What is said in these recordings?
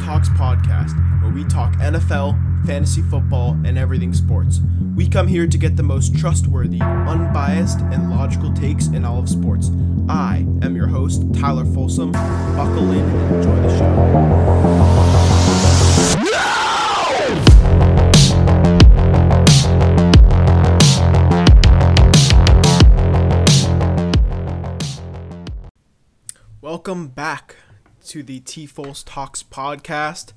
Talks podcast, where we talk NFL, fantasy football, and everything sports. We come here to get the most trustworthy, unbiased, and logical takes in all of sports. I am your host, Tyler Folsom. Buckle in and enjoy the show. Welcome back to the T False Talks podcast.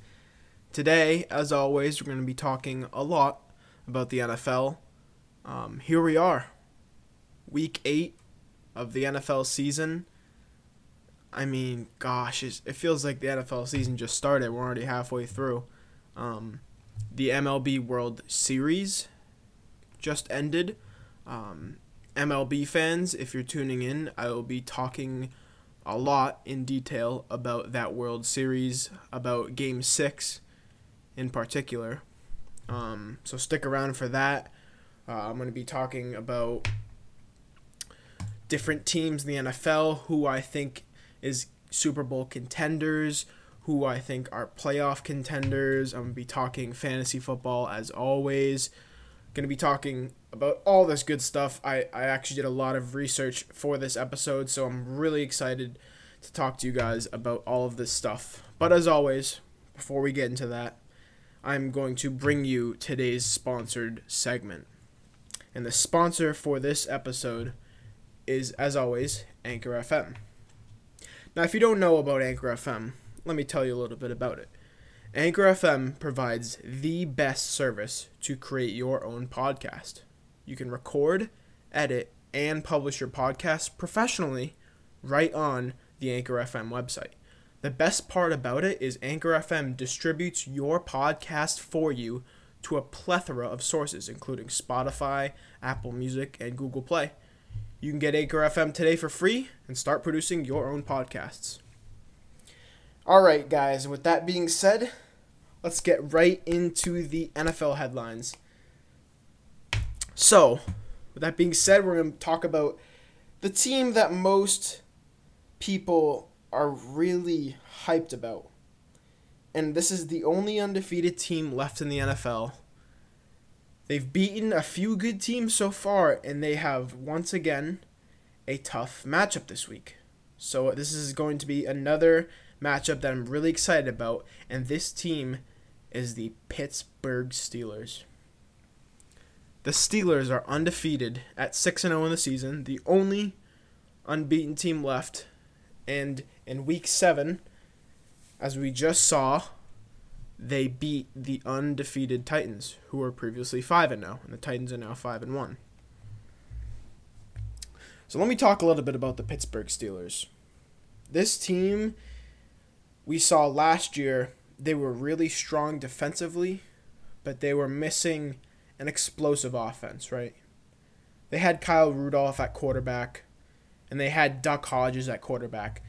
Today, as always, we're going to be talking a lot about the NFL. Um, here we are, week eight of the NFL season. I mean, gosh, it feels like the NFL season just started. We're already halfway through. Um, the MLB World Series just ended. Um, MLB fans, if you're tuning in, I will be talking a lot in detail about that World Series, about Game 6 in particular. Um, so stick around for that. Uh, I'm going to be talking about different teams in the NFL, who I think is Super Bowl contenders, who I think are playoff contenders. I'm going to be talking fantasy football as always. Going to be talking about all this good stuff. I, I actually did a lot of research for this episode, so I'm really excited to talk to you guys about all of this stuff. But as always, before we get into that, I'm going to bring you today's sponsored segment. And the sponsor for this episode is, as always, Anchor FM. Now, if you don't know about Anchor FM, let me tell you a little bit about it. Anchor FM provides the best service to create your own podcast. You can record, edit, and publish your podcast professionally right on the Anchor FM website. The best part about it is Anchor FM distributes your podcast for you to a plethora of sources, including Spotify, Apple Music, and Google Play. You can get Anchor FM today for free and start producing your own podcasts. All right, guys, with that being said, let's get right into the NFL headlines. So, with that being said, we're going to talk about the team that most people are really hyped about. And this is the only undefeated team left in the NFL. They've beaten a few good teams so far, and they have once again a tough matchup this week. So, this is going to be another matchup that I'm really excited about, and this team is the Pittsburgh Steelers. The Steelers are undefeated at 6 and 0 in the season, the only unbeaten team left. And in week 7, as we just saw, they beat the undefeated Titans, who were previously 5 and 0, and the Titans are now 5 and 1. So let me talk a little bit about the Pittsburgh Steelers. This team we saw last year, they were really strong defensively, but they were missing an explosive offense, right? They had Kyle Rudolph at quarterback, and they had Duck Hodges at quarterback,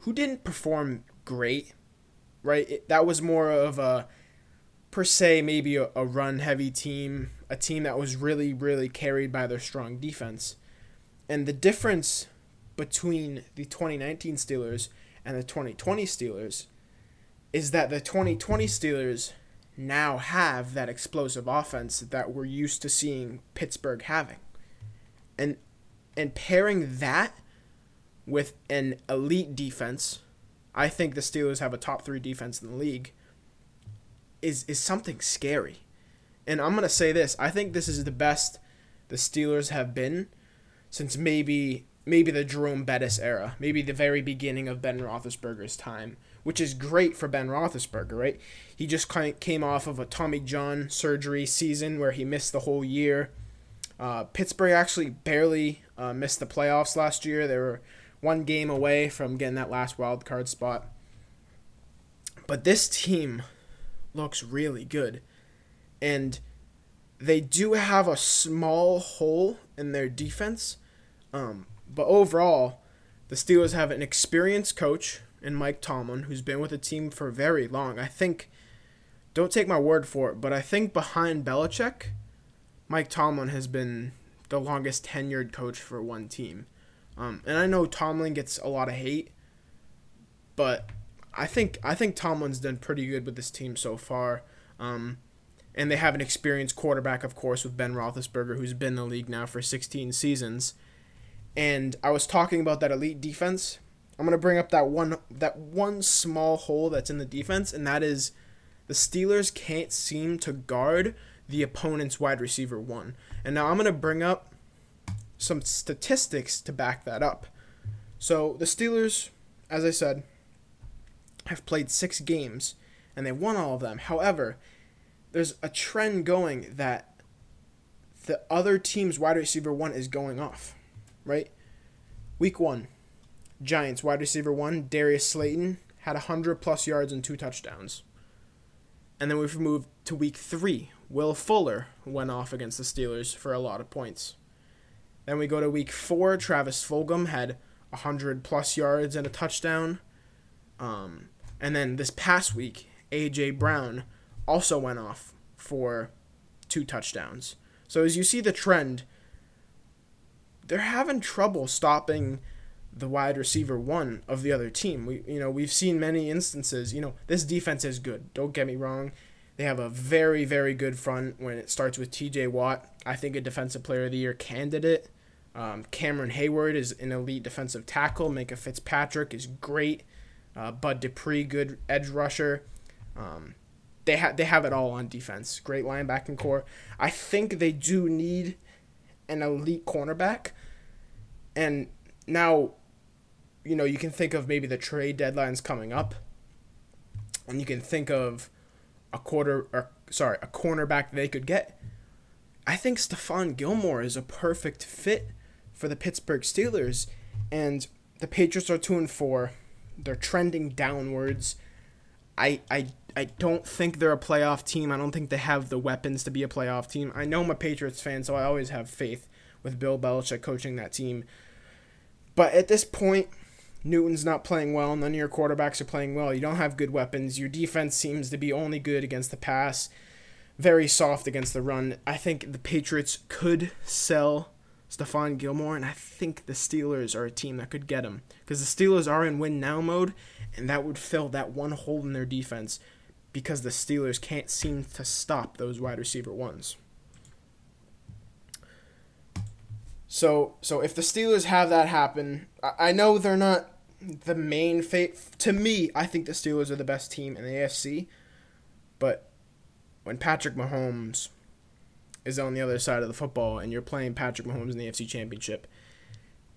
who didn't perform great, right? It, that was more of a, per se, maybe a, a run heavy team, a team that was really, really carried by their strong defense. And the difference between the 2019 Steelers and the 2020 Steelers is that the 2020 Steelers now have that explosive offense that we're used to seeing Pittsburgh having. And and pairing that with an elite defense, I think the Steelers have a top 3 defense in the league is is something scary. And I'm going to say this, I think this is the best the Steelers have been since maybe maybe the Jerome Bettis era, maybe the very beginning of Ben Roethlisberger's time which is great for Ben Roethlisberger, right? He just kind of came off of a Tommy John surgery season where he missed the whole year. Uh, Pittsburgh actually barely uh, missed the playoffs last year. They were one game away from getting that last wild card spot. But this team looks really good. And they do have a small hole in their defense. Um, but overall, the Steelers have an experienced coach and Mike Tomlin, who's been with the team for very long. I think, don't take my word for it, but I think behind Belichick, Mike Tomlin has been the longest tenured coach for one team. Um, and I know Tomlin gets a lot of hate, but I think I think Tomlin's done pretty good with this team so far. Um, and they have an experienced quarterback, of course, with Ben Roethlisberger, who's been in the league now for 16 seasons. And I was talking about that elite defense. I'm gonna bring up that one that one small hole that's in the defense, and that is the Steelers can't seem to guard the opponent's wide receiver one. And now I'm gonna bring up some statistics to back that up. So the Steelers, as I said, have played six games and they won all of them. However, there's a trend going that the other team's wide receiver one is going off, right? Week one, Giants wide receiver one, Darius Slayton, had 100 plus yards and two touchdowns. And then we've moved to week three. Will Fuller went off against the Steelers for a lot of points. Then we go to week four. Travis Fulgham had 100 plus yards and a touchdown. Um, and then this past week, A.J. Brown also went off for two touchdowns. So as you see the trend, they're having trouble stopping the wide receiver one of the other team. We you know, we've seen many instances, you know, this defense is good. Don't get me wrong. They have a very very good front when it starts with TJ Watt. I think a defensive player of the year candidate. Um, Cameron Heyward is an elite defensive tackle. Minkah Fitzpatrick is great. Uh, Bud Dupree, good edge rusher. Um, they have they have it all on defense. Great linebacking corps. I think they do need an elite cornerback. And now, you know, you can think of maybe the trade deadlines coming up, and you can think of a quarter or sorry, a cornerback they could get. I think Stephon Gilmore is a perfect fit for the Pittsburgh Steelers, and the Patriots are two and four. They're trending downwards. I I I don't think they're a playoff team. I don't think they have the weapons to be a playoff team. I know I'm a Patriots fan, so I always have faith with Bill Belichick coaching that team. But at this point, Newton's not playing well. None of your quarterbacks are playing well. You don't have good weapons. Your defense seems to be only good against the pass, very soft against the run. I think the Patriots could sell Stephon Gilmore, and I think the Steelers are a team that could get him because the Steelers are in win now mode, and that would fill that one hole in their defense because the Steelers can't seem to stop those wide receiver ones. So, so if the Steelers have that happen, I, I know they're not the main fate. To me, I think the Steelers are the best team in the AFC. But when Patrick Mahomes is on the other side of the football and you're playing Patrick Mahomes in the AFC Championship,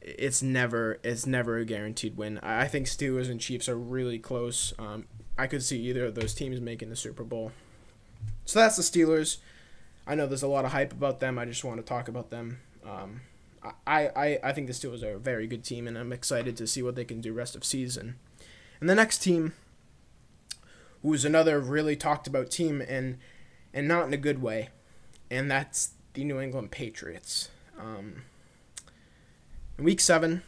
it's never it's never a guaranteed win. I think Steelers and Chiefs are really close. Um, I could see either of those teams making the Super Bowl. So that's the Steelers. I know there's a lot of hype about them. I just want to talk about them. Um, I, I, I think the Steelers are a very good team, and I'm excited to see what they can do rest of season. And the next team, who's another really talked about team, and and not in a good way, and that's the New England Patriots. Um, in Week Seven,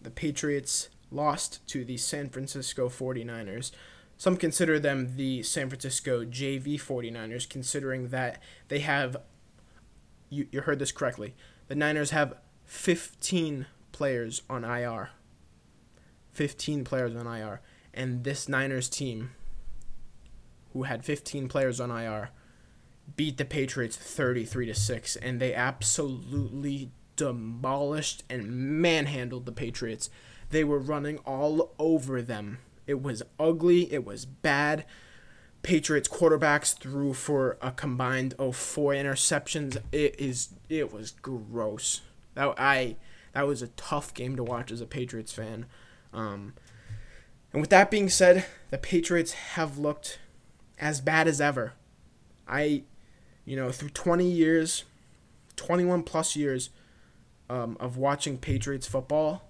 the Patriots lost to the San Francisco 49ers. Some consider them the San Francisco JV 49ers, considering that they have, you, you heard this correctly, the Niners have 15 players on IR. 15 players on IR. And this Niners team, who had 15 players on IR, beat the Patriots 33 to 6 and they absolutely demolished and manhandled the Patriots. They were running all over them it was ugly. It was bad. Patriots quarterbacks threw for a combined oh four interceptions. It is it was gross. That I that was a tough game to watch as a Patriots fan. Um, and with that being said, the Patriots have looked as bad as ever. I, you know, through 20 years, 21 plus years um, of watching Patriots football,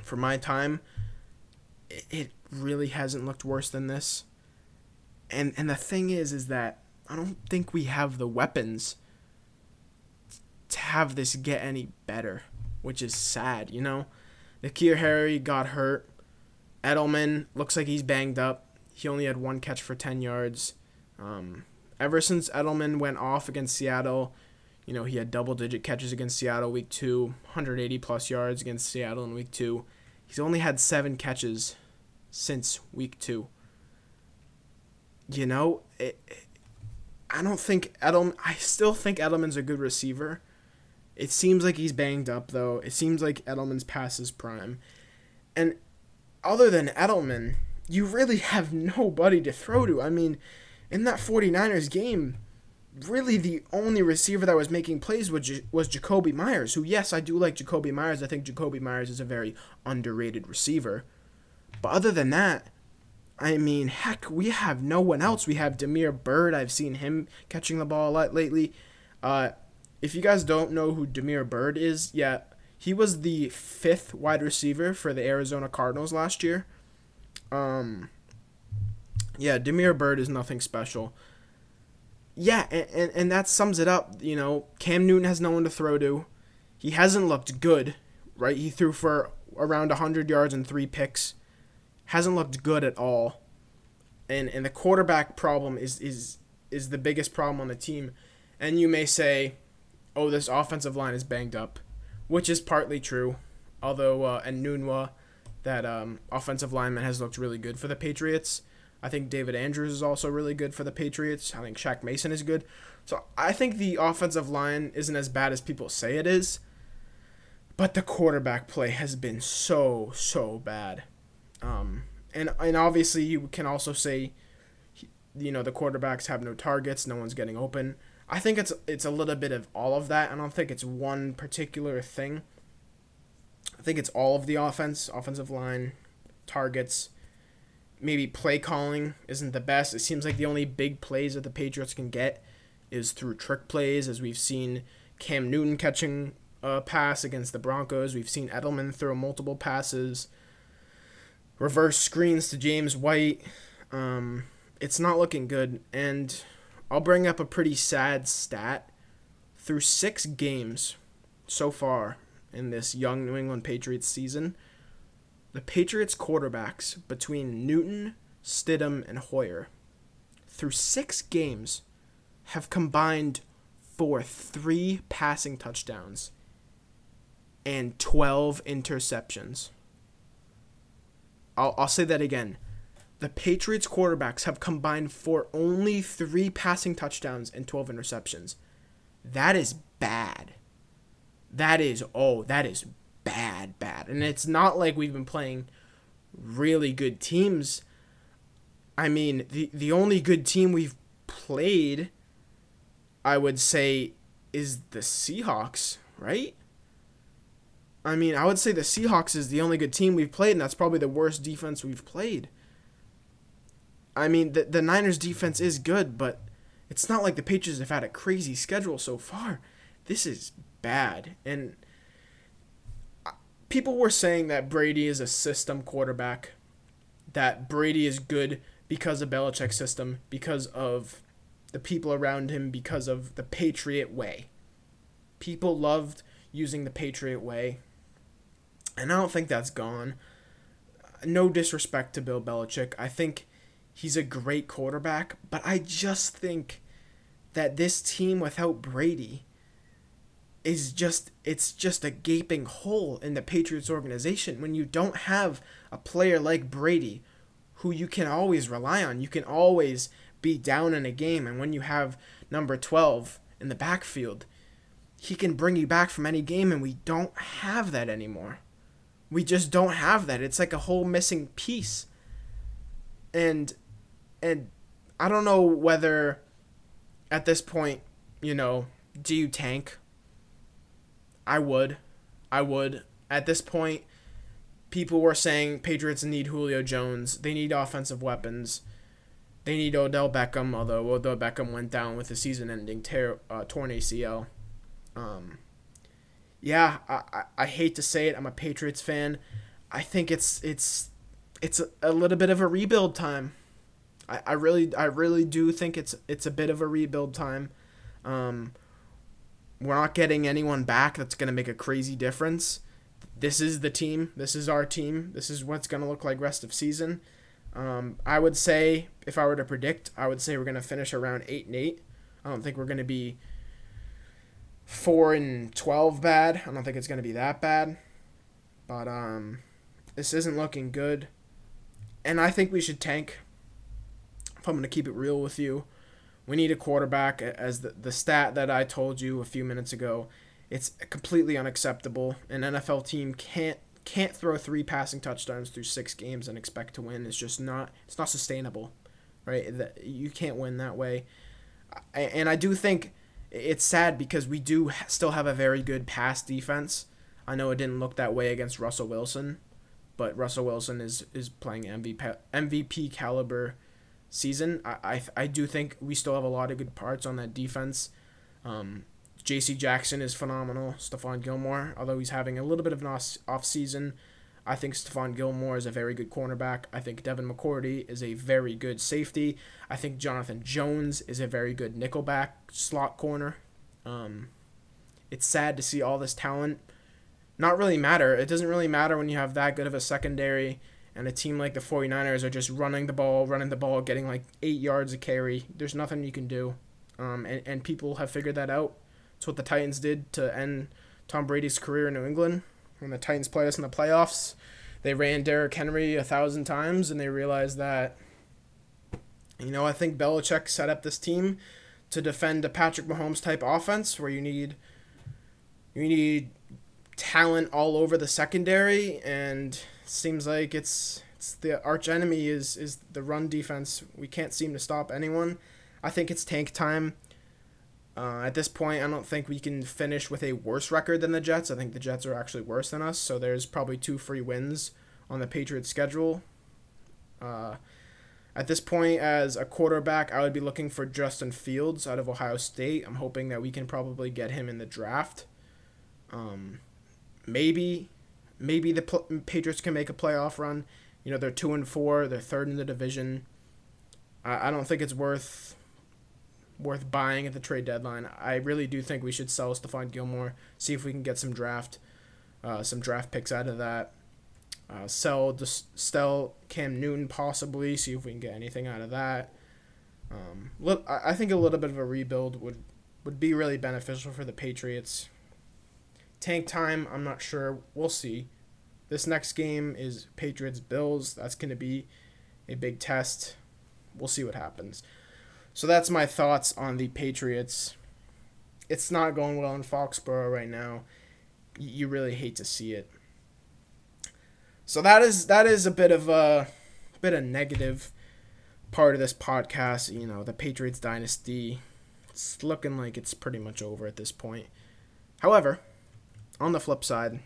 for my time, it really hasn't looked worse than this. And and the thing is is that I don't think we have the weapons to have this get any better, which is sad, you know? N'Keal Harry got hurt. Edelman looks like he's banged up. He only had one catch for 10 yards. Um, ever since Edelman went off against Seattle, you know, he had double digit catches against Seattle week two, 180 plus yards against Seattle in week two. He's only had seven catches since week two. You know, it, I don't think Edelman. I still think Edelman's a good receiver. It seems like he's banged up though. It seems like Edelman's past his prime, and other than Edelman, you really have nobody to throw to. I mean, in that 49ers game, really the only receiver that was making plays was, J- was Jakobi Meyers, who, yes, I do like Jakobi Meyers. I think Jakobi Meyers is a very underrated receiver. But other than that, I mean, heck, we have no one else. We have Damiere Byrd. I've seen him catching the ball a lot lately. Uh, if you guys don't know who Damiere Byrd is, yeah, he was the fifth wide receiver for the Arizona Cardinals last year. Um, yeah, Damiere Byrd is nothing special. Yeah, and, and, and that sums it up. You know, Cam Newton has no one to throw to. He hasn't looked good, right? He threw for around 100 yards and three picks. Hasn't looked good at all. And and the quarterback problem is is is the biggest problem on the team. And you may say, "Oh, this offensive line is banged up," which is partly true. Although uh, Onwenu, that um, offensive lineman, has looked really good for the Patriots. I think David Andrews is also really good for the Patriots. I think Shaq Mason is good. So I think the offensive line isn't as bad as people say it is. But the quarterback play has been so so bad. Um, and and obviously you can also say you know the quarterbacks have no targets, no one's getting open. I think it's it's a little bit of all of that. I don't think it's one particular thing. I think it's all of the offense, offensive line, targets, maybe play calling isn't the best. It seems like the only big plays that the Patriots can get is through trick plays, as we've seen Cam Newton catching a pass against the Broncos. We've seen Edelman throw multiple passes, reverse screens to James White. Um, it's not looking good, and I'll bring up a pretty sad stat. Through six games so far in this young New England Patriots season, the Patriots quarterbacks between Newton, Stidham, and Hoyer through six games have combined for three passing touchdowns and 12 interceptions. I'll, I'll say that again. The Patriots quarterbacks have combined for only three passing touchdowns and 12 interceptions. That is bad. That is, oh, that is bad, bad. And it's not like we've been playing really good teams. I mean, the the only good team we've played, I would say, is the Seahawks, right? I mean, I would say the Seahawks is the only good team we've played, and that's probably the worst defense we've played. I mean, the, the Niners' defense is good, but it's not like the Patriots have had a crazy schedule so far. This is bad. And people were saying that Brady is a system quarterback, that Brady is good because of Belichick's system, because of the people around him, because of the Patriot way. People loved using the Patriot way, and I don't think that's gone. No disrespect to Bill Belichick. I think he's a great quarterback, but I just think that this team without Brady is just it's just a gaping hole in the Patriots organization when you don't have a player like Brady who you can always rely on. You can always be down in a game and when you have number 12 in the backfield, he can bring you back from any game and we don't have that anymore. We just don't have that. It's like a whole missing piece. And and I don't know whether at this point, you know, do you tank I would. I would. At this point, people were saying Patriots need Julio Jones. They need offensive weapons. They need Odell Beckham, although Odell Beckham went down with a season-ending tear, uh, torn ACL. Um, yeah, I, I, I hate to say it. I'm a Patriots fan. I think it's it's it's a, a little bit of a rebuild time. I, I really I really do think it's it's a bit of a rebuild time. Um, we're not getting anyone back that's going to make a crazy difference. This is the team. This is our team. This is what's going to look like rest of season. Um, I would say, if I were to predict, I would say we're going to finish around eight and eight. I don't think we're going to be four and twelve bad. I don't think it's going to be that bad. But um, this isn't looking good. and I think we should tank. If I'm going to keep it real with you, we need a quarterback as the, the stat that I told you a few minutes ago. It's completely unacceptable. An NFL team can't can't throw three passing touchdowns through six games and expect to win. It's just not it's not sustainable, right? That you can't win that way. And I do think it's sad because we do still have a very good pass defense. I know it didn't look that way against Russell Wilson, but Russell Wilson is is playing MVP MVP caliber season. I, I I do think we still have a lot of good parts on that defense. Um, J.C. Jackson is phenomenal. Stephon Gilmore, although he's having a little bit of an off season, I think Stephon Gilmore is a very good cornerback. I think Devin McCourty is a very good safety. I think Jonathan Jones is a very good nickelback slot corner. Um, it's sad to see all this talent not really matter. It doesn't really matter when you have that good of a secondary and a team like the 49ers are just running the ball, running the ball, getting like eight yards a carry. There's nothing you can do. Um, and, and people have figured that out. It's what the Titans did to end Tom Brady's career in New England. When the Titans played us in the playoffs, they ran Derrick Henry a thousand times, and they realized that, you know, I think Belichick set up this team to defend a Patrick Mahomes type offense where you need you need talent all over the secondary, and seems like it's it's the arch enemy is is the run defense. We can't seem to stop anyone. I think it's tank time. Uh, at this point, I don't think we can finish with a worse record than the Jets. I think the Jets are actually worse than us, so there's probably two free wins on the Patriots' schedule. Uh, at this point, as a quarterback, I would be looking for Justin Fields out of Ohio State. I'm hoping that we can probably get him in the draft. Um, maybe, maybe the Patriots can make a playoff run. You know, they're two and four. They're third in the division. I, I don't think it's worth worth buying at the trade deadline. I really do think we should sell Stephon Gilmore, see if we can get some draft, uh, some draft picks out of that. Uh, sell just sell Cam Newton possibly, see if we can get anything out of that. Um, look, I think a little bit of a rebuild would would be really beneficial for the Patriots. Tank time, I'm not sure. We'll see. This next game is Patriots Bills. That's going to be a big test. We'll see what happens. So that's my thoughts on the Patriots. It's not going well in Foxborough right now. You really hate to see it. So that is that is a bit of a bit of negative part of this podcast. You know, the Patriots dynasty. It's looking like it's pretty much over at this point. However, on the flip side,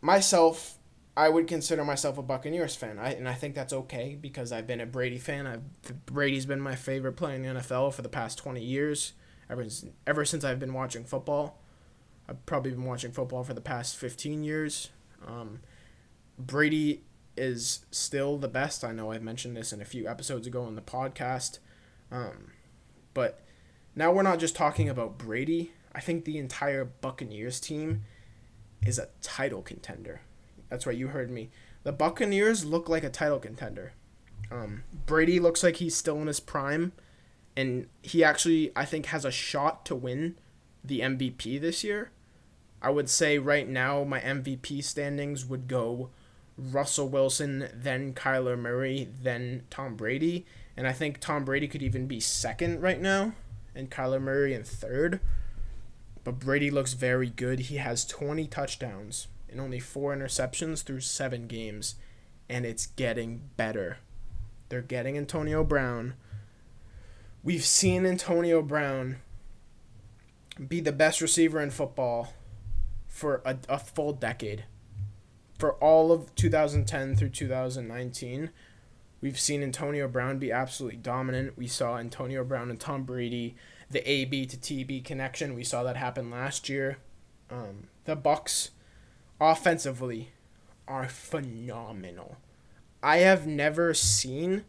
myself I would consider myself a Buccaneers fan, I, and I think that's okay because I've been a Brady fan. I've, Brady's been my favorite player in the NFL for the past 20 years, ever, ever since I've been watching football. I've probably been watching football for the past 15 years. Um, Brady is still the best. I know I've mentioned this in a few episodes ago on the podcast. Um, but now we're not just talking about Brady. I think the entire Buccaneers team is a title contender. That's right, you heard me. The Buccaneers look like a title contender. Um, Brady looks like he's still in his prime, and he actually, I think, has a shot to win the MVP this year. I would say right now my MVP standings would go Russell Wilson, then Kyler Murray, then Tom Brady. And I think Tom Brady could even be second right now, and Kyler Murray in third. But Brady looks very good. He has 20 touchdowns and only four interceptions through seven games, and it's getting better. They're getting Antonio Brown. We've seen Antonio Brown be the best receiver in football for a, a full decade. For all of 2010 through 2019, we've seen Antonio Brown be absolutely dominant. We saw Antonio Brown and Tom Brady, the AB to TB connection. We saw that happen last year. Um, the Bucs offensively are phenomenal. I have never seen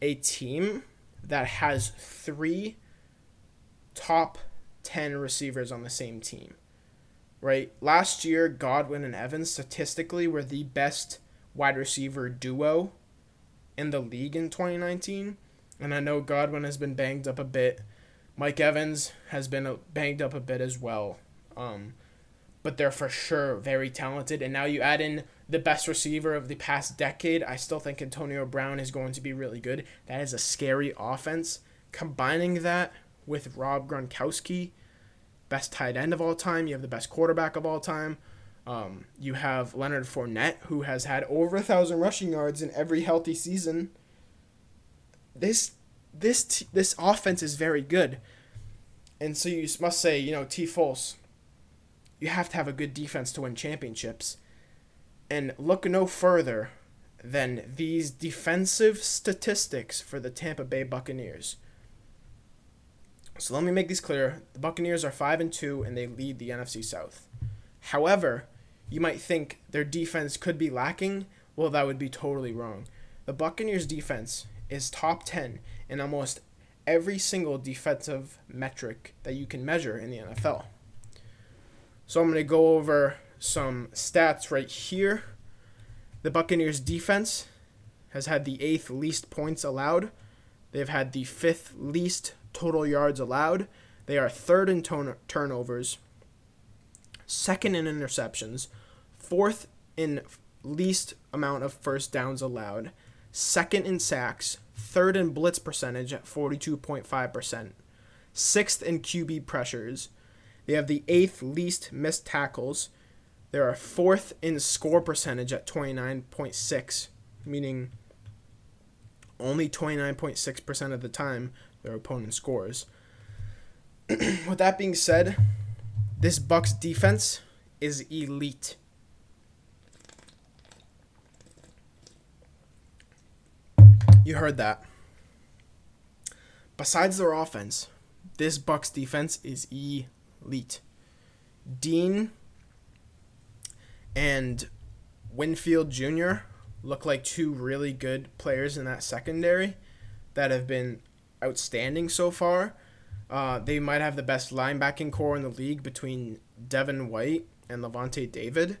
a team that has three top 10 receivers on the same team. Right? Last year, Godwin and Evans statistically were the best wide receiver duo in the league in 2019. And I know Godwin has been banged up a bit. Mike Evans has been banged up a bit as well. Um, but they're for sure very talented. And now you add in the best receiver of the past decade. I still think Antonio Brown is going to be really good. That is a scary offense. Combining that with Rob Gronkowski, best tight end of all time, you have the best quarterback of all time. Um, you have Leonard Fournette, who has had over a thousand rushing yards in every healthy season. This this this offense is very good, and so you must say, you know, T. Foles, you have to have a good defense to win championships, and look no further than these defensive statistics for the Tampa Bay Buccaneers. So let me make these clear: the Buccaneers are five and two, and they lead the NFC South. However, you might think their defense could be lacking. Well, that would be totally wrong. The Buccaneers defense is top 10 in almost every single defensive metric that you can measure in the NFL. So I'm going to go over some stats right here. The Buccaneers defense has had the eighth least points allowed. They've had the fifth least total yards allowed. They are third in turnovers, second in interceptions, fourth in least amount of first downs allowed, second in sacks, third in blitz percentage at 42.5%, sixth in QB pressures. They have the eighth least missed tackles. They are fourth in score percentage at 29.6, meaning only 29.6% of the time their opponent scores. With that being said, this Bucs defense is elite. You heard that. Besides their offense, this Bucs defense is elite. Dean and Winfield Jr. look like two really good players in that secondary that have been outstanding so far. Uh, they might have the best linebacking corps in the league between Devin White and Lavonte David.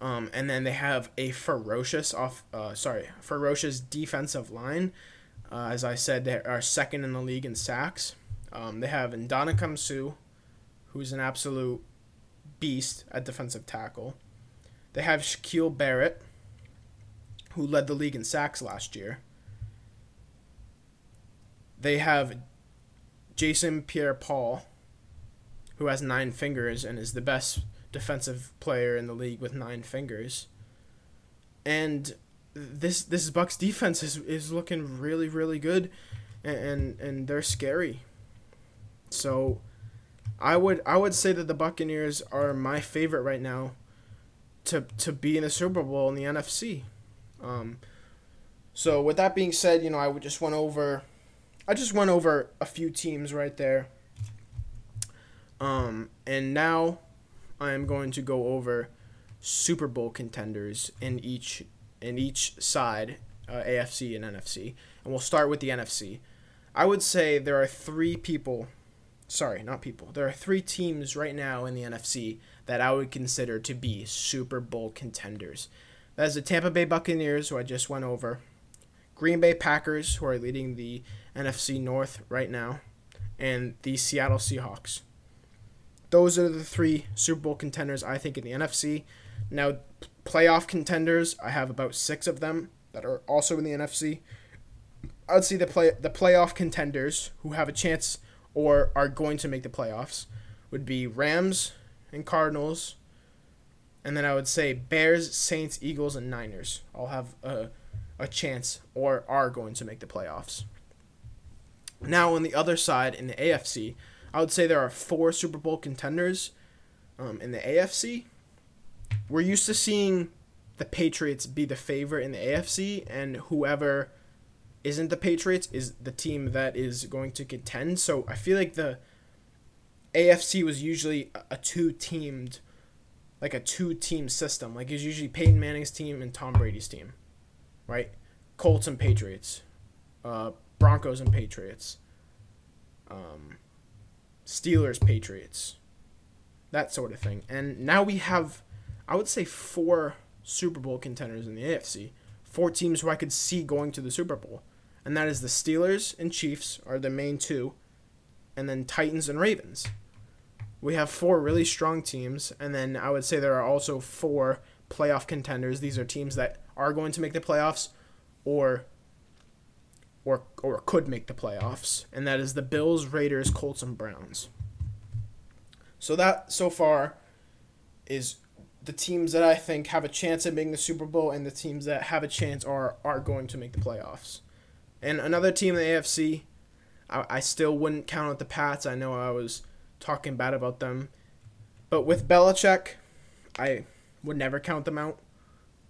Um, and then they have a ferocious off, uh, sorry, ferocious defensive line. Uh, as I said, they are second in the league in sacks. Um, they have Ndamukong Suh, who's an absolute beast at defensive tackle. They have Shaquille Barrett, who led the league in sacks last year. They have Jason Pierre-Paul, who has nine fingers and is the best defensive player in the league with nine fingers. And this this Bucs defense is, is looking really really good, and, and and they're scary. So, I would I would say that the Buccaneers are my favorite right now. To to be in the Super Bowl in the NFC. Um, so with that being said, you know I would just went over, I just went over a few teams right there. Um, and now I am going to go over Super Bowl contenders in each in each side, uh, AFC and NFC, and we'll start with the NFC. I would say there are three people, sorry, not people. There are three teams right now in the NFC that I would consider to be Super Bowl contenders. That is the Tampa Bay Buccaneers, who I just went over, Green Bay Packers, who are leading the NFC North right now, and the Seattle Seahawks those are the three Super Bowl contenders I think in the NFC. Now, playoff contenders, I have about six of them that are also in the NFC. I'd see the play the playoff contenders who have a chance or are going to make the playoffs would be Rams and Cardinals, and then I would say Bears, Saints, Eagles, and Niners all have a a chance or are going to make the playoffs. Now on the other side in the AFC, I would say there are four Super Bowl contenders um, in the AFC. We're used to seeing the Patriots be the favorite in the AFC, and whoever isn't the Patriots is the team that is going to contend. So I feel like the AFC was usually a two teamed, like a two team system. Like it's usually Peyton Manning's team and Tom Brady's team, right? Colts and Patriots, uh, Broncos and Patriots. Um, Steelers, Patriots, that sort of thing. And now we have, I would say, four Super Bowl contenders in the AFC. Four teams who I could see going to the Super Bowl. And that is the Steelers and Chiefs are the main two, and then Titans and Ravens. we have four really strong teams, and then I would say there are also four playoff contenders. These are teams that are going to make the playoffs, or or or could make the playoffs, and that is the Bills, Raiders, Colts, and Browns. So that so far is the teams that I think have a chance at making the Super Bowl, and the teams that have a chance are are going to make the playoffs. And another team in the AFC, I, I still wouldn't count out the Pats. I know I was talking bad about them. But with Belichick, I would never count them out.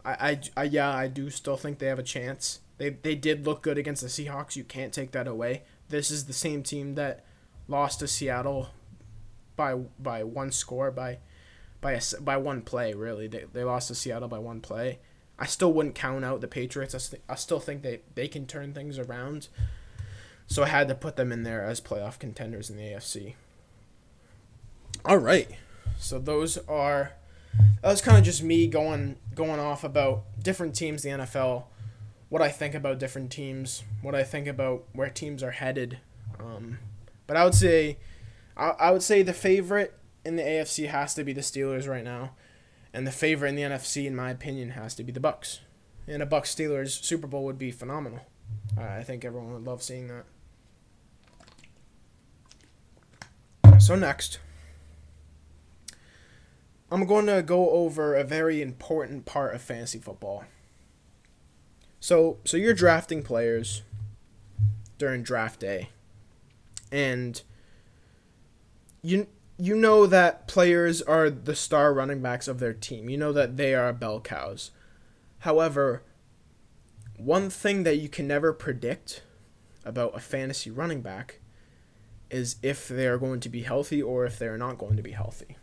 I, I, I yeah, I do still think they have a chance. They, they did look good against the Seahawks. You can't take that away. This is the same team that lost to Seattle by by one score by by a, by one play really. They, they lost to Seattle by one play. I still wouldn't count out the Patriots. I, st- I still think they, they can turn things around. So I had to put them in there as playoff contenders in the AFC. All right. So those are that was kind of just me going going off about different teams in the NFL, what I think about different teams, what I think about where teams are headed. Um, but I would say I, I would say the favorite in the AFC has to be the Steelers right now, and the favorite in the NFC, in my opinion, has to be the Bucs. And a Bucs Steelers Super Bowl would be phenomenal. I think everyone would love seeing that. So next, I'm going to go over a very important part of fantasy football. So, so you're drafting players during draft day. And you you know that players are the star running backs of their team. You know that they are bell cows. However, one thing that you can never predict about a fantasy running back is if they are going to be healthy or if they're not going to be healthy.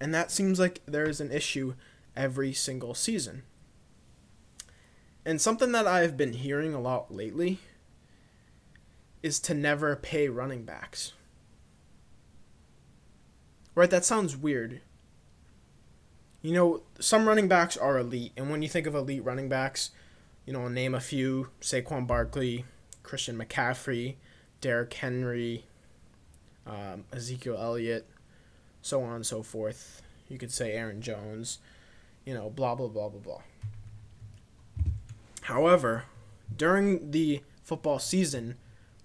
And that seems like there is an issue every single season. And something that I've been hearing a lot lately is to never pay running backs. Right? That sounds weird. You know, some running backs are elite, and when you think of elite running backs, you know, I'll name a few Saquon Barkley, Christian McCaffrey, Derrick Henry, um, Ezekiel Elliott, so on and so forth. You could say Aaron Jones, you know, blah, blah, blah, blah, blah. However, during the football season,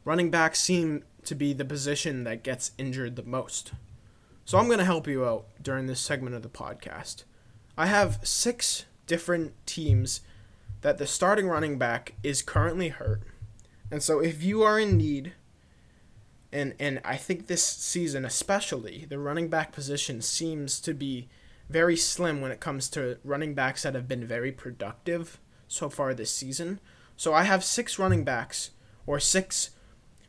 running backs seem to be the position that gets injured the most. So I'm going to help you out during this segment of the podcast. I have six different teams that the starting running back is currently hurt. And so if you are in need and and I think this season especially the running back position seems to be very slim when it comes to running backs that have been very productive so far this season. So I have six running backs or six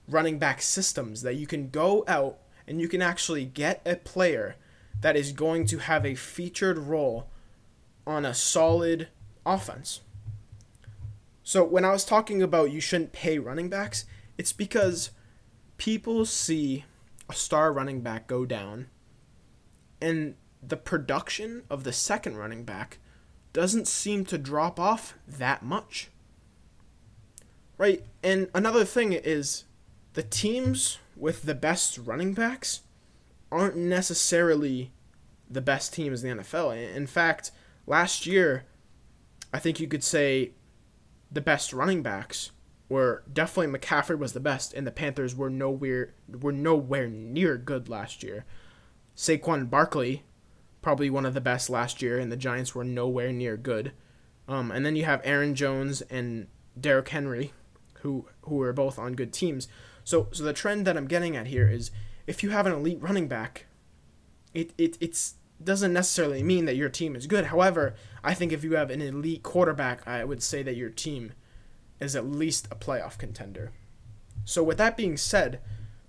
running back systems that you can go out and you can actually get a player that is going to have a featured role on a solid offense. So when I was talking about you shouldn't pay running backs, it's because people see a star running back go down and the production of the second running back doesn't seem to drop off that much. Right? And another thing is the teams with the best running backs aren't necessarily the best teams in the NFL. In fact, last year, I think you could say the best running backs were definitely McCaffrey was the best, and the Panthers were nowhere were nowhere near good last year. Saquon Barkley, probably one of the best last year, and the Giants were nowhere near good. Um, and then you have Aaron Jones and Derrick Henry, who who are both on good teams. So so the trend that I'm getting at here is if you have an elite running back, it, it it's doesn't necessarily mean that your team is good. However, I think if you have an elite quarterback, I would say that your team is at least a playoff contender. So with that being said,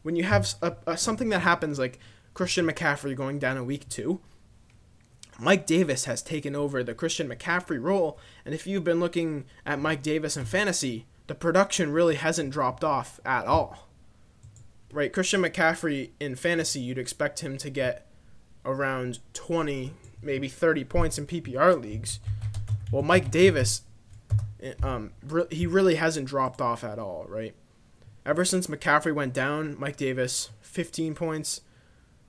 when you have a, a, something that happens like Christian McCaffrey going down in week two, Mike Davis has taken over the Christian McCaffrey role, and if you've been looking at Mike Davis in fantasy, the production really hasn't dropped off at all. Right, Christian McCaffrey in fantasy, you'd expect him to get around 20, maybe 30 points in PPR leagues. Well, Mike Davis um, he really hasn't dropped off at all, right? Ever since McCaffrey went down, Mike Davis, 15 points,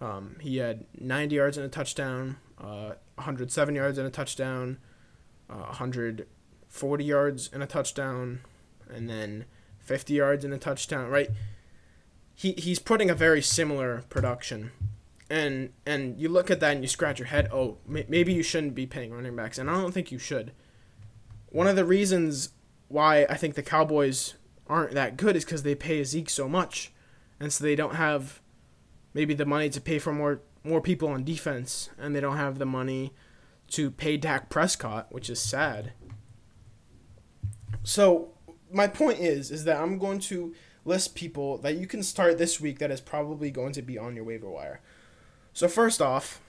Um, he had 90 yards and a touchdown, uh, 107 yards and a touchdown, uh, 140 yards and a touchdown, and then 50 yards and a touchdown. Right? He he's putting a very similar production, and and you look at that and you scratch your head. Oh, may, maybe you shouldn't be paying running backs, and I don't think you should. One of the reasons why I think the Cowboys aren't that good is because they pay Zeke so much, and so they don't have maybe the money to pay for more more people on defense, and they don't have the money to pay Dak Prescott, which is sad. So my point is is that I'm going to list people that you can start this week that is probably going to be on your waiver wire. So first off,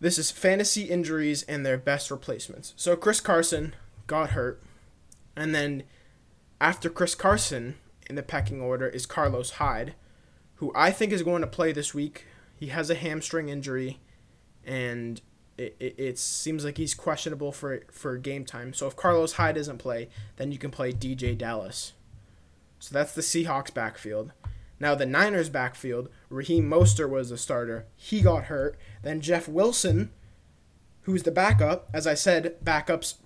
this is fantasy injuries and their best replacements. So Chris Carson got hurt, and then after Chris Carson in the pecking order is Carlos Hyde, who I think is going to play this week. He has a hamstring injury, and it, it, it, seems like he's questionable for for game time. So if Carlos Hyde doesn't play, then you can play DeeJay Dallas. So that's the Seahawks backfield. Now the Niners backfield, Raheem Mostert was the starter. He got hurt. Then Jeff Wilson, who's the backup, as I said, backups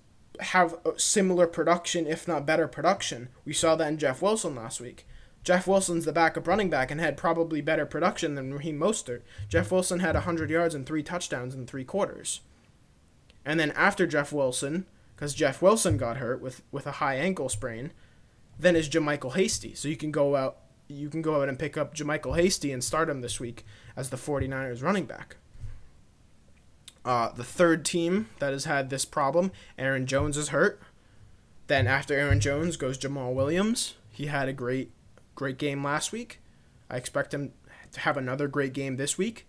have similar production, if not better production. We saw that in Jeff Wilson last week. Jeff Wilson's the backup running back and had probably better production than Raheem Mostert. Jeff Wilson had 100 yards and three touchdowns in three quarters. And then after Jeff Wilson, because Jeff Wilson got hurt with, with a high ankle sprain, then is JaMycal Hasty. So you can go out you can go out and pick up JaMycal Hasty and start him this week as the 49ers running back. Uh, the third team that has had this problem, Aaron Jones is hurt. Then after Aaron Jones goes Jamaal Williams. He had a great great game last week. I expect him to have another great game this week.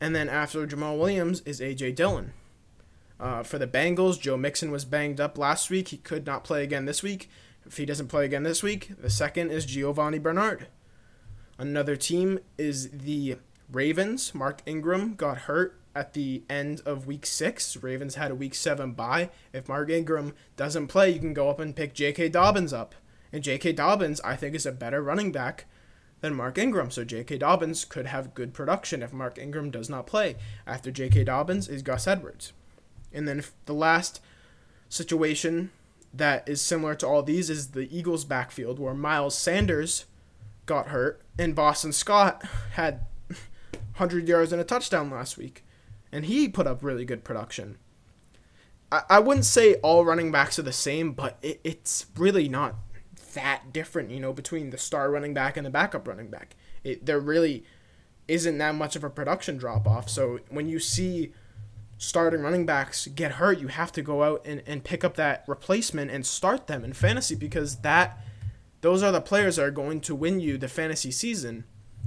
And then after Jamaal Williams is AJ Dillon. Uh, for the Bengals, Joe Mixon was banged up last week. He could not play again this week. If he doesn't play again this week, the second is Giovani Bernard. Another team is the Ravens. Mark Ingram got hurt at the end of week six. Ravens had a week seven bye. If Mark Ingram doesn't play, you can go up and pick J.K. Dobbins up. And J.K. Dobbins, I think, is a better running back than Mark Ingram. So J.K. Dobbins could have good production if Mark Ingram does not play. After J.K. Dobbins is Gus Edwards. And then the last situation that is similar to all these is the Eagles' backfield, where Miles Sanders got hurt and Boston Scott had 100 yards and a touchdown last week. And he put up really good production. I, I wouldn't say all running backs are the same, but it, it's really not that different, you know, between the star running back and the backup running back. It there really isn't that much of a production drop off. So when you see starting running backs get hurt, you have to go out and, and pick up that replacement and start them in fantasy because that those are the players that are going to win you the fantasy season.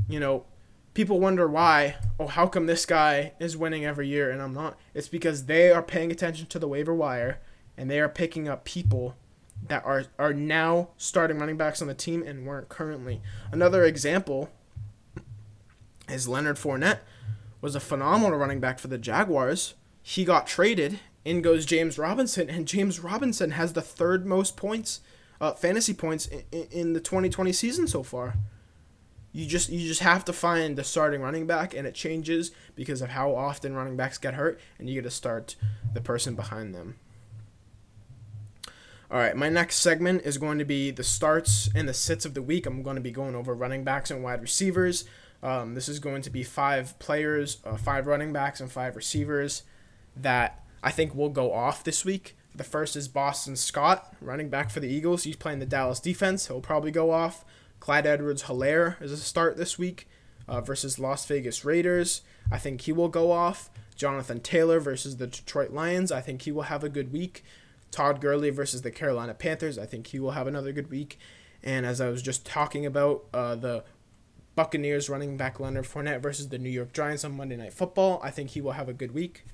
You know, people wonder why, oh, how come this guy is winning every year and I'm not? It's because they are paying attention to the waiver wire and they are picking up people that are are now starting running backs on the team and weren't currently. Another example is Leonard Fournette was a phenomenal running back for the Jaguars. He got traded. In goes James Robinson, and James Robinson has the third most points, uh, fantasy points in, in the 2020 season so far. You just you just have to find the starting running back, and it changes because of how often running backs get hurt, and you get to start the person behind them. All right, my next segment is going to be the starts and the sits of the week. I'm going to be going over running backs and wide receivers. Um, this is going to be five players, uh, five running backs, and five receivers that I think will go off this week. The first is Boston Scott, running back for the Eagles. He's playing the Dallas defense. He'll probably go off. Clyde Edwards Helaire is a start this week uh, versus Las Vegas Raiders. I think he will go off. Jonathan Taylor versus the Detroit Lions. I think he will have a good week. Todd Gurley versus the Carolina Panthers. I think he will have another good week. And as I was just talking about, uh, the Buccaneers running back Leonard Fournette versus the New York Giants on Monday Night Football. I think he will have a good week.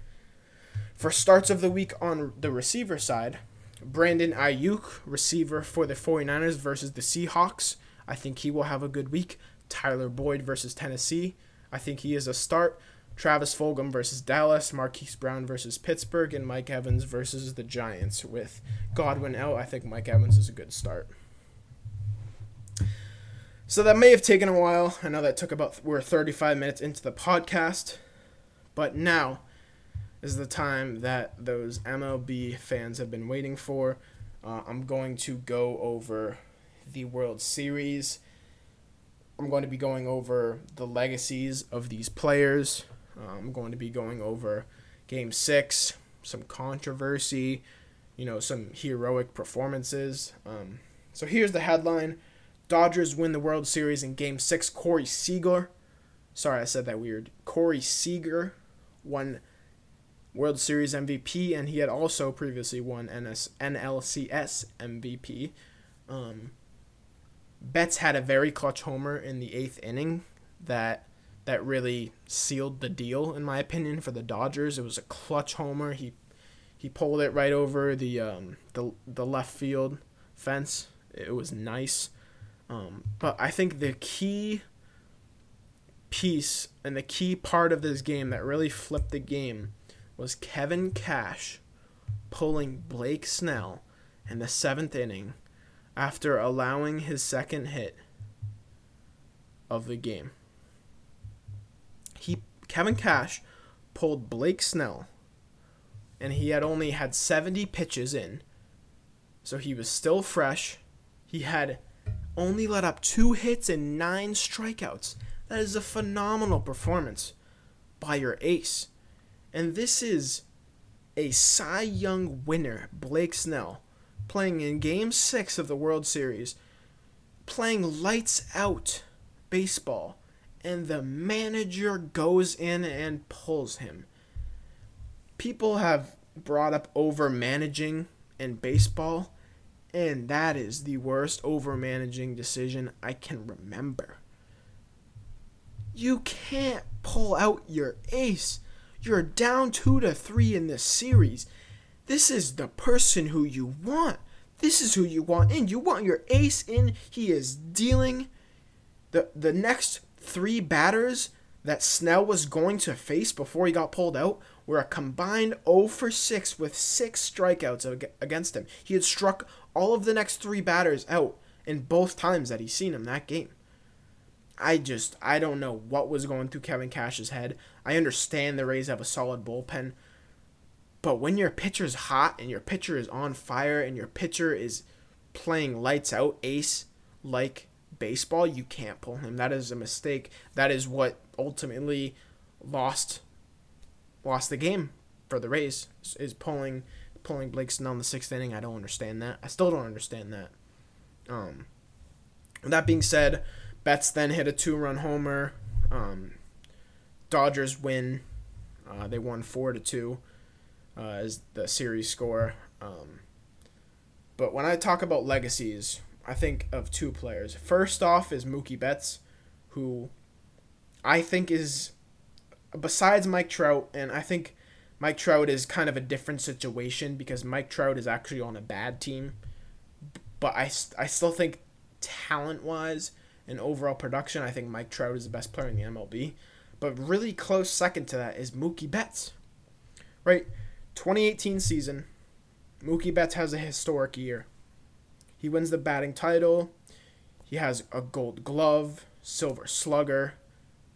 For starts of the week on the receiver side, Brandon Aiyuk, receiver for the 49ers versus the Seahawks. I think he will have a good week. Tyler Boyd versus Tennessee. I think he is a start. Travis Fulgham versus Dallas, Marquise Brown versus Pittsburgh, and Mike Evans versus the Giants. With Godwin out, I think Mike Evans is a good start. So that may have taken a while. I know that took about we're 35 minutes into the podcast, but now is the time that those MLB fans have been waiting for. Uh, I'm going to go over the World Series. I'm going to be going over the legacies of these players. I'm going to be going over Game 6, some controversy, you know, some heroic performances. Um, so here's the headline Dodgers win the World Series in Game 6. Corey Seager, sorry, I said that weird. Corey Seager won World Series MVP, and he had also previously won NS, NLCS MVP. Um, Betts had a very clutch homer in the eighth inning that that really sealed the deal, in my opinion, for the Dodgers. It was a clutch homer. He he pulled it right over the um, the the left field fence. It was nice. Um, but I think the key piece and the key part of this game that really flipped the game was Kevin Cash pulling Blake Snell in the seventh inning after allowing his second hit of the game. Kevin Cash pulled Blake Snell and he had only had 70 pitches in. So he was still fresh. He had only let up two hits and nine strikeouts. That is a phenomenal performance by your ace. And this is a Cy Young winner, Blake Snell, playing in Game 6 of the World Series, playing lights out baseball, and the manager goes in and pulls him. People have brought up over managing in baseball and that is the worst over managing decision I can remember. You can't pull out your ace. You're down 2 to 3 in this series. This is the person who you want. This is who you want in. You want your ace in. He is dealing the the next 3 batters that Snell was going to face before he got pulled out were a combined 0 for 6 with 6 strikeouts against him. He had struck all of the next three batters out in both times that he's seen him that game. I just I don't know what was going through Kevin Cash's head. I understand the Rays have a solid bullpen, but when your pitcher's hot and your pitcher is on fire and your pitcher is playing lights out ace like baseball, you can't pull him. That is a mistake. That is what ultimately lost lost the game for the Rays is pulling pulling Blake Snell in the sixth inning. I don't understand that. I still don't understand that. Um, that being said, Betts then hit a two-run homer. Um, Dodgers win. Uh, they won four to two uh, as the series score. Um, but when I talk about legacies, I think of two players. First off is Mookie Betts, who I think is besides Mike Trout, and I think Mike Trout is kind of a different situation because Mike Trout is actually on a bad team. But I, I still think talent wise and overall production, I think Mike Trout is the best player in the MLB. But really close second to that is Mookie Betts. Right? 2018 season, Mookie Betts has a historic year. He wins the batting title. He has a gold glove, silver slugger,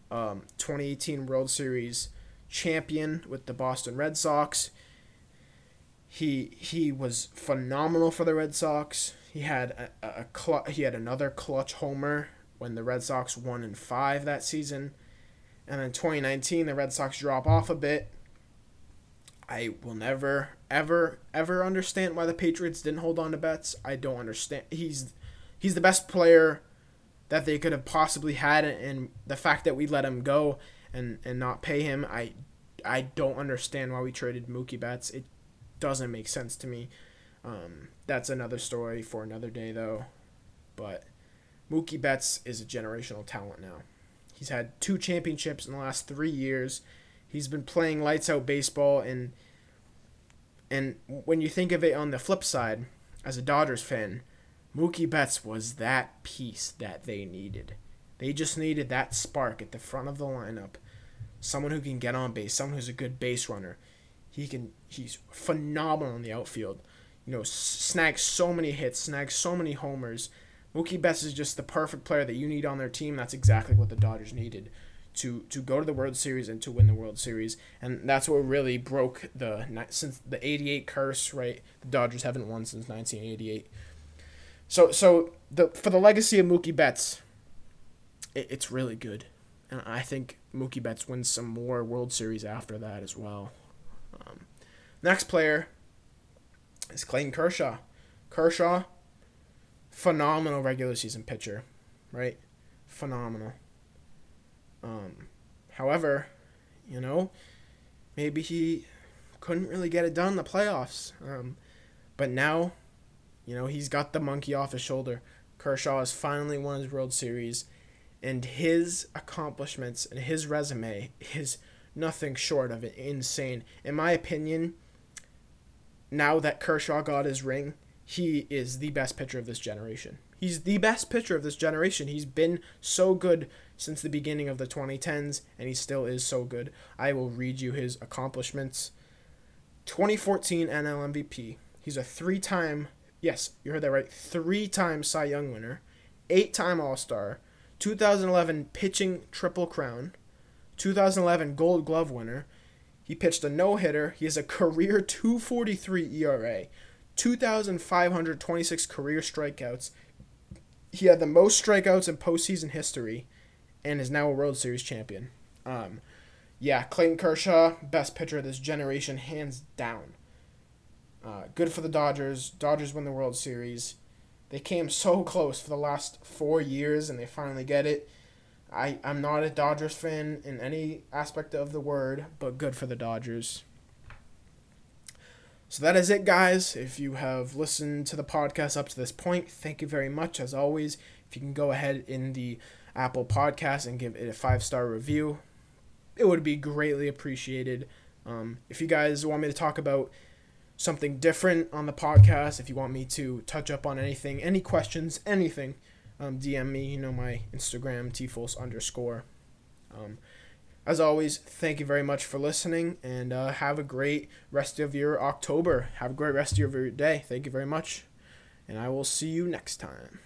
um, 2018 World Series champion with the Boston Red Sox. He he was phenomenal for the Red Sox. He had a, a, cl- he had another clutch homer when the Red Sox won in five that season, and in 2019 the Red Sox drop off a bit. I will never ever ever understand why the Patriots didn't hold on to Betts. I don't understand. He's he's the best player that they could have possibly had, and the fact that we let him go and and not pay him, I I don't understand why we traded Mookie Betts. It doesn't make sense to me. Um, that's another story for another day, though. But Mookie Betts is a generational talent now. He's had two championships in the last three years. He's been playing lights out baseball, and and when you think of it on the flip side, as a Dodgers fan, Mookie Betts was that piece that they needed. They just needed that spark at the front of the lineup someone who can get on base, someone who's a good base runner. He can he's phenomenal in the outfield. You know, snags so many hits, snags so many homers. Mookie Betts is just the perfect player that you need on their team. That's exactly what the Dodgers needed to to go to the World Series and to win the World Series, and that's what really broke the since the '88 curse. Right, the Dodgers haven't won since 1988. So so the for the legacy of Mookie Betts, it, it's really good, and I think Mookie Betts wins some more World Series after that as well. Um, next player is Clayton Kershaw. Kershaw, phenomenal regular season pitcher, right? Phenomenal. Um, however, you know, maybe he couldn't really get it done in the playoffs. Um, but now, you know, he's got the monkey off his shoulder. Kershaw has finally won his World Series, and his accomplishments and his resume is nothing short of insane. In my opinion, now that Kershaw got his ring, he is the best pitcher of this generation. He's the best pitcher of this generation. He's been so good since the beginning of the 2010s, and he still is so good. I will read you his accomplishments. 2014 NL MVP. He's a three time, yes, you heard that right, three time Cy Young winner, eight time All Star, 2011 pitching Triple Crown, 2011 Gold Glove winner. He pitched a no hitter. He has a career 243 ERA, 2,526 career strikeouts. He had the most strikeouts in postseason history and is now a World Series champion. Um, yeah, Clayton Kershaw, best pitcher of this generation, hands down. Uh, good for the Dodgers. Dodgers win the World Series. They came so close for the last four years, and they finally get it. I, I'm not a Dodgers fan in any aspect of the word, but good for the Dodgers. So that is it, guys. If you have listened to the podcast up to this point, thank you very much. As always, if you can go ahead in the Apple Podcast and give it a five star review, it would be greatly appreciated. Um, if you guys want me to talk about something different on the podcast, if you want me to touch up on anything, any questions, anything, um, DM me. You know my Instagram, tfuls underscore. Um, as always, thank you very much for listening and uh, have a great rest of your October. Have a great rest of your day. Thank you very much. And I will see you next time.